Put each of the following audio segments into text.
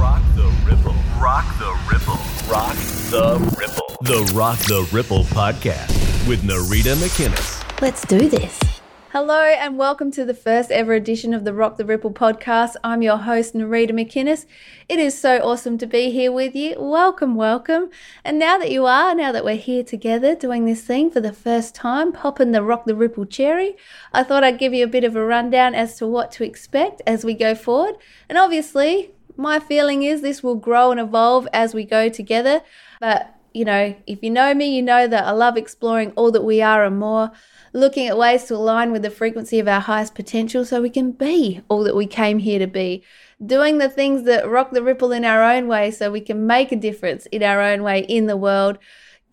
Rock the Ripple. Rock the Ripple. Rock the Ripple. The Rock the Ripple podcast with Narida McInnes. Let's do this. Hello, and welcome to the first ever edition of the Rock the Ripple podcast. I'm your host, Narida McInnes. It is so awesome to be here with you. Welcome, welcome. And now that you are, now that we're here together doing this thing for the first time, popping the Rock the Ripple cherry, I thought I'd give you a bit of a rundown as to what to expect as we go forward. And obviously, my feeling is this will grow and evolve as we go together. But, you know, if you know me, you know that I love exploring all that we are and more looking at ways to align with the frequency of our highest potential so we can be all that we came here to be. Doing the things that rock the ripple in our own way so we can make a difference in our own way in the world,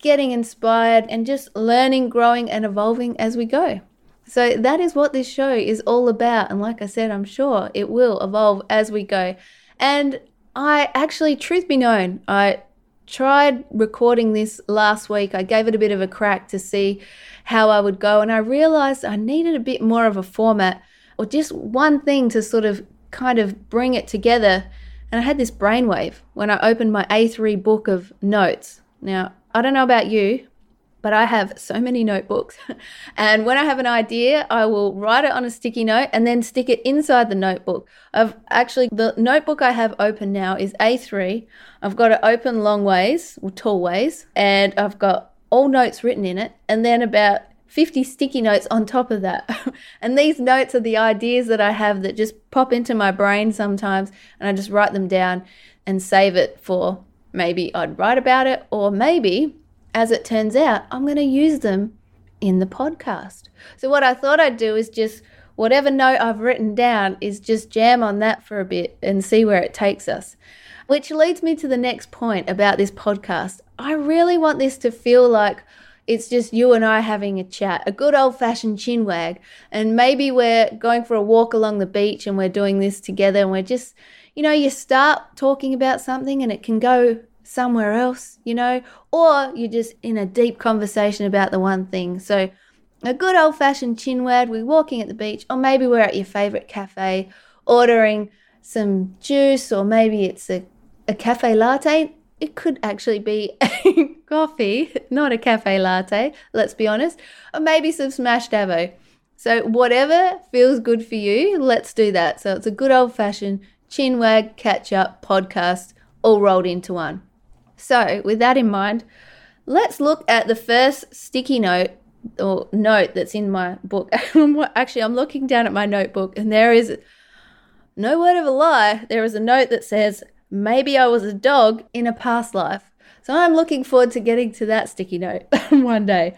getting inspired and just learning, growing, and evolving as we go. So that is what this show is all about. And like I said, I'm sure it will evolve as we go. And I actually, truth be known, I tried recording this last week. I gave it a bit of a crack to see how I would go. And I realized I needed a bit more of a format or just one thing to sort of kind of bring it together. And I had this brainwave when I opened my A3 book of notes. Now, I don't know about you, but I have so many notebooks. and when I have an idea, I will write it on a sticky note and then stick it inside the notebook. I've actually, the notebook I have open now is A3. I've got it open long ways or tall ways, and I've got all notes written in it, and then about 50 sticky notes on top of that. and these notes are the ideas that I have that just pop into my brain sometimes, and I just write them down and save it for maybe I'd write about it, or maybe, as it turns out, I'm going to use them in the podcast. So, what I thought I'd do is just whatever note I've written down is just jam on that for a bit and see where it takes us. Which leads me to the next point about this podcast. I really want this to feel like it's just you and I having a chat, a good old fashioned chin wag. And maybe we're going for a walk along the beach and we're doing this together and we're just, you know, you start talking about something and it can go somewhere else, you know, or you're just in a deep conversation about the one thing. So, a good old fashioned chin wag, we're walking at the beach, or maybe we're at your favorite cafe ordering some juice, or maybe it's a a cafe latte. It could actually be a coffee, not a cafe latte, let's be honest, or maybe some smashed avo. So, whatever feels good for you, let's do that. So, it's a good old fashioned chin wag catch up podcast all rolled into one. So, with that in mind, let's look at the first sticky note or note that's in my book. Actually, I'm looking down at my notebook and there is no word of a lie. There is a note that says, Maybe I was a dog in a past life. So I'm looking forward to getting to that sticky note one day.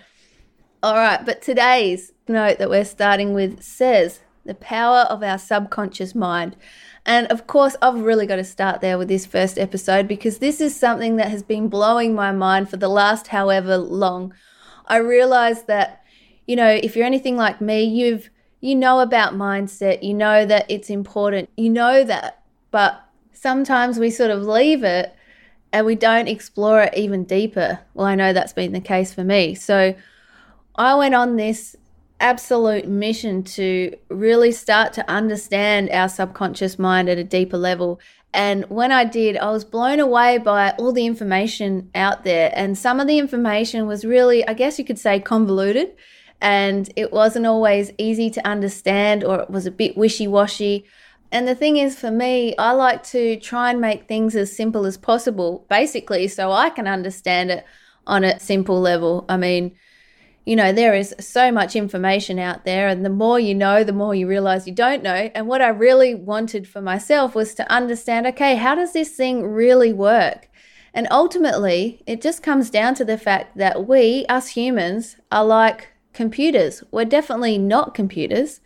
All right, but today's note that we're starting with says the power of our subconscious mind. And of course, I've really got to start there with this first episode because this is something that has been blowing my mind for the last however long. I realize that, you know, if you're anything like me, you've you know about mindset, you know that it's important, you know that, but sometimes we sort of leave it and we don't explore it even deeper. Well, I know that's been the case for me. So I went on this absolute mission to really start to understand our subconscious mind at a deeper level. And when I did, I was blown away by all the information out there. And some of the information was really, I guess you could say, convoluted. And it wasn't always easy to understand, or it was a bit wishy washy. And the thing is, for me, I like to try and make things as simple as possible, basically, so I can understand it on a simple level. I mean, you know, there is so much information out there, and the more you know, the more you realize you don't know. And what I really wanted for myself was to understand okay, how does this thing really work? And ultimately, it just comes down to the fact that we, us humans, are like computers. We're definitely not computers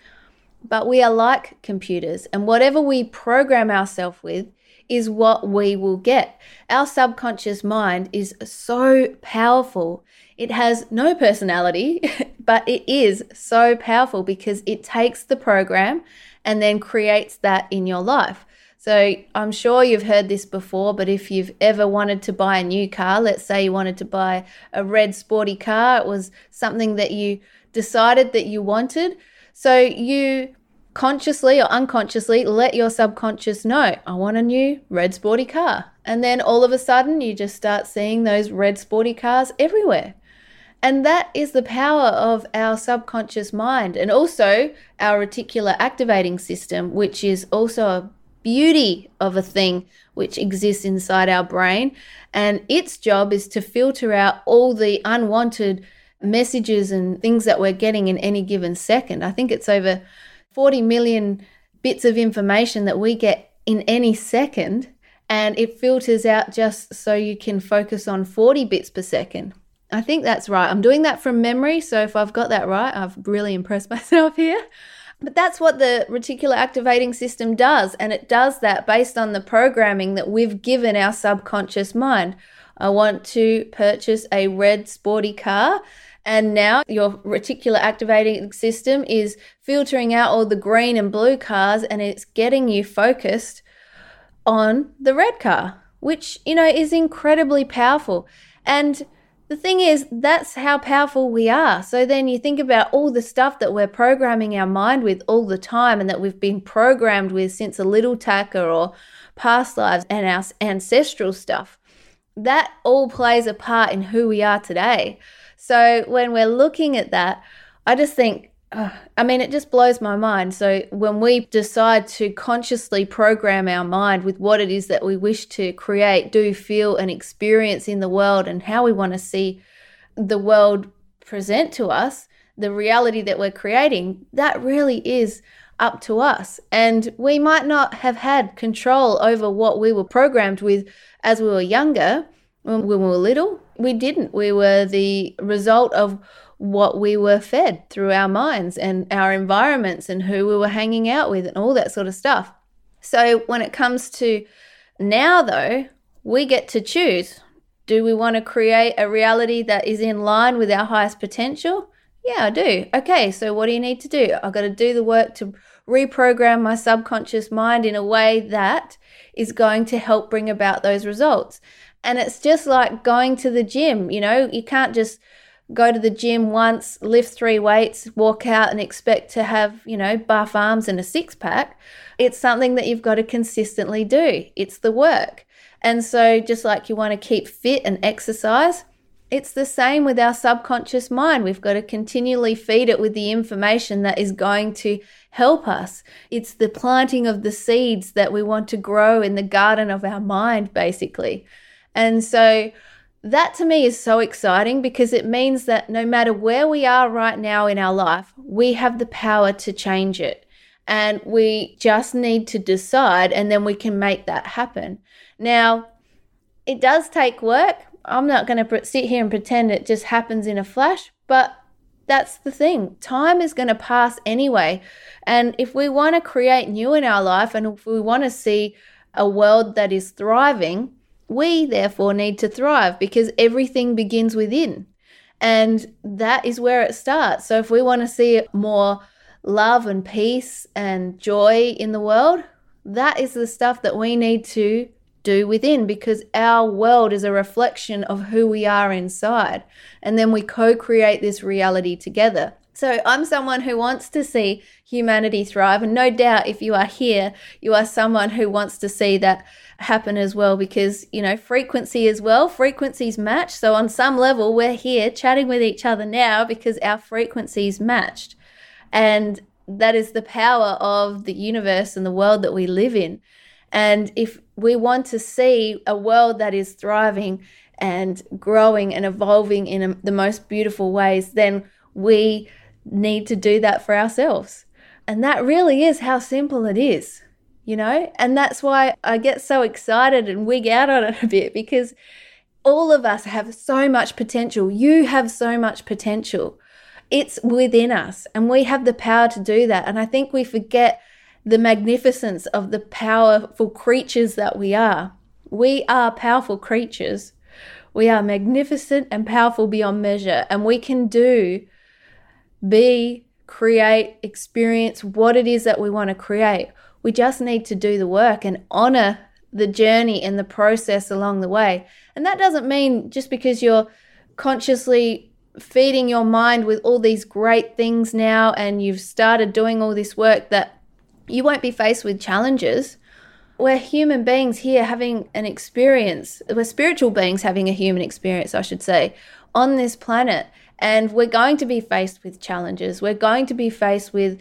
but we are like computers, and whatever we program ourselves with is what we will get. Our subconscious mind is so powerful. It has no personality, but it is so powerful because it takes the program and then creates that in your life. So I'm sure you've heard this before, but if you've ever wanted to buy a new car, let's say you wanted to buy a red sporty car, it was something that you decided that you wanted so you consciously or unconsciously let your subconscious know, I want a new red sporty car. And then all of a sudden, you just start seeing those red sporty cars everywhere. And that is the power of our subconscious mind and also our reticular activating system, which is also a beauty of a thing which exists inside our brain. And its job is to filter out all the unwanted messages and things that we're getting in any given second. I think it's over 40 million bits of information that we get in any second, and it filters out just so you can focus on 40 bits per second. I think that's right. I'm doing that from memory, so if I've got that right, I've really impressed myself here. But that's what the reticular activating system does, and it does that based on the programming that we've given our subconscious mind. I want to purchase a red sporty car and now your reticular activating system is filtering out all the green and blue cars and it's getting you focused on the red car, which, you know, is incredibly powerful. And the thing is, that's how powerful we are. So then you think about all the stuff that we're programming our mind with all the time and that we've been programmed with since a little tacker or past lives and our ancestral stuff. That all plays a part in who we are today. So when we're looking at that, I just think, I mean, it just blows my mind. So when we decide to consciously program our mind with what it is that we wish to create, do, feel, and experience in the world, and how we want to see the world present to us, the reality that we're creating, that really is up to us. And we might not have had control over what we were programmed with as we were younger, when we were little, we didn't. We were the result of what we were fed through our minds and our environments and who we were hanging out with and all that sort of stuff. So when it comes to now, though, we get to choose. Do we want to create a reality that is in line with our highest potential? Yeah, I do. Okay, so what do you need to do? I've got to do the work to reprogram my subconscious mind in a way that is going to help bring about those results. And it's just like going to the gym, you know, you can't just go to the gym once, lift three weights, walk out and expect to have, you know, buff arms and a six pack. It's something that you've got to consistently do. It's the work. And so, just like you want to keep fit and exercise, it's the same with our subconscious mind. We've got to continually feed it with the information that is going to help us. It's the planting of the seeds that we want to grow in the garden of our mind, basically. And so that to me is so exciting because it means that no matter where we are right now in our life, we have the power to change it. And we just need to decide and then we can make that happen. Now, it does take work. I'm not going to sit here and pretend it just happens in a flash, but that's the thing. Time is going to pass anyway. And if we want to create new in our life and if we want to see a world that is thriving, we therefore need to thrive because everything begins within. And that is where it starts. So if we want to see more love and peace and joy in the world, that is the stuff that we need to do within because our world is a reflection of who we are inside. And then we co create this reality together. So I'm someone who wants to see humanity thrive. And no doubt, if you are here, you are someone who wants to see that happen as well because, you know, frequency as well, frequencies match. So on some level, we're here chatting with each other now because our frequencies matched. And that is the power of the universe and the world that we live in. And if we want to see a world that is thriving and growing and evolving in a, the most beautiful ways, then we need to do that for ourselves. And that really is how simple it is, you know? And that's why I get so excited and wig out on it a bit because all of us have so much potential. You have so much potential. It's within us, and we have the power to do that. And I think we forget the magnificence of the powerful creatures that we are. We are powerful creatures. We are magnificent and powerful beyond measure, and we can do be, create, experience what it is that we want to create. We just need to do the work and honor the journey and the process along the way. And that doesn't mean just because you're consciously feeding your mind with all these great things now and you've started doing all this work that you won't be faced with challenges. We're human beings here having an experience. We're spiritual beings having a human experience, I should say, on this planet. And we're going to be faced with challenges. We're going to be faced with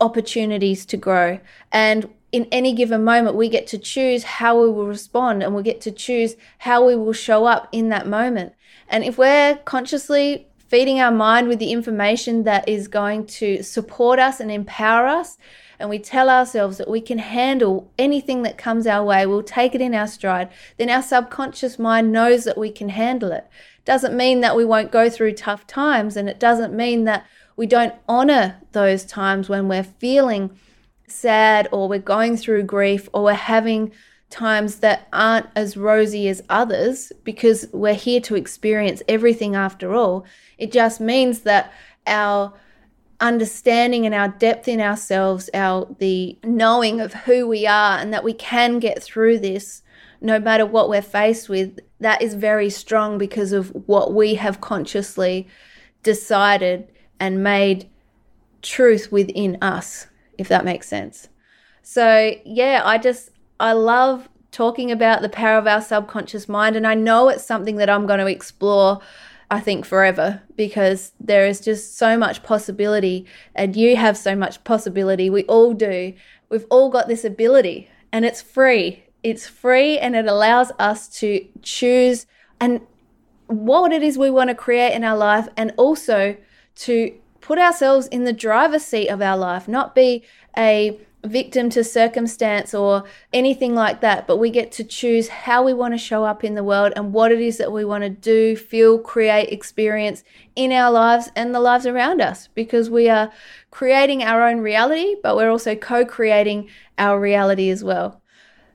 opportunities to grow. And in any given moment, we get to choose how we will respond and we get to choose how we will show up in that moment. And if we're consciously feeding our mind with the information that is going to support us and empower us, and we tell ourselves that we can handle anything that comes our way, we'll take it in our stride, then our subconscious mind knows that we can handle it. Doesn't mean that we won't go through tough times, and it doesn't mean that we don't honor those times when we're feeling sad or we're going through grief or we're having times that aren't as rosy as others because we're here to experience everything after all. It just means that our understanding and our depth in ourselves, our the knowing of who we are and that we can get through this no matter what we're faced with, that is very strong because of what we have consciously decided and made truth within us, if that makes sense. So, yeah, I just, I love talking about the power of our subconscious mind. And I know it's something that I'm going to explore, I think, forever because there is just so much possibility. And you have so much possibility. We all do. We've all got this ability, and it's free. It's free and it allows us to choose and what it is we want to create in our life and also to put ourselves in the driver's seat of our life, not be a victim to circumstance or anything like that, but we get to choose how we want to show up in the world and what it is that we want to do, feel, create, experience in our lives and the lives around us because we are creating our own reality, but we're also co creating our reality as well.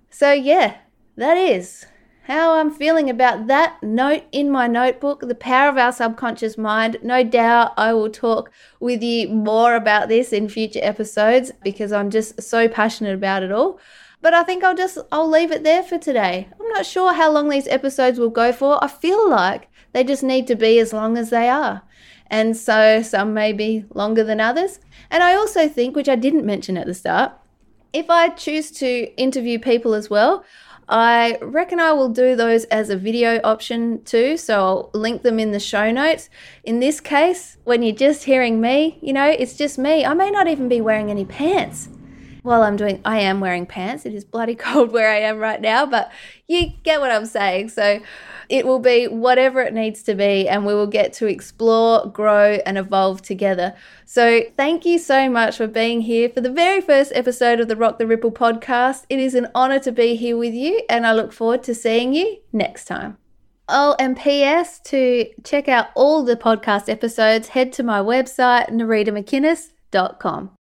So, yeah, that is how I'm feeling about that note in my notebook, the power of our subconscious mind. No doubt I will talk with you more about this in future episodes because I'm just so passionate about it all. But I think I'll just I'll leave it there for today. I'm not sure how long these episodes will go for. I feel like they just need to be as long as they are. And so some may be longer than others. And I also think, which I didn't mention at the start, if I choose to interview people as well, I reckon I will do those as a video option too, so I'll link them in the show notes. In this case, when you're just hearing me, you know, it's just me. I may not even be wearing any pants while I'm doing, I am wearing pants. It is bloody cold where I am right now, but you get what I'm saying. So it will be whatever it needs to be, and we will get to explore, grow, and evolve together. So thank you so much for being here for the very first episode of the Rock the Ripple podcast. It is an honor to be here with you, and I look forward to seeing you next time. Oh, and P.S. to check out all the podcast episodes, head to my website, naridamckinnis.com.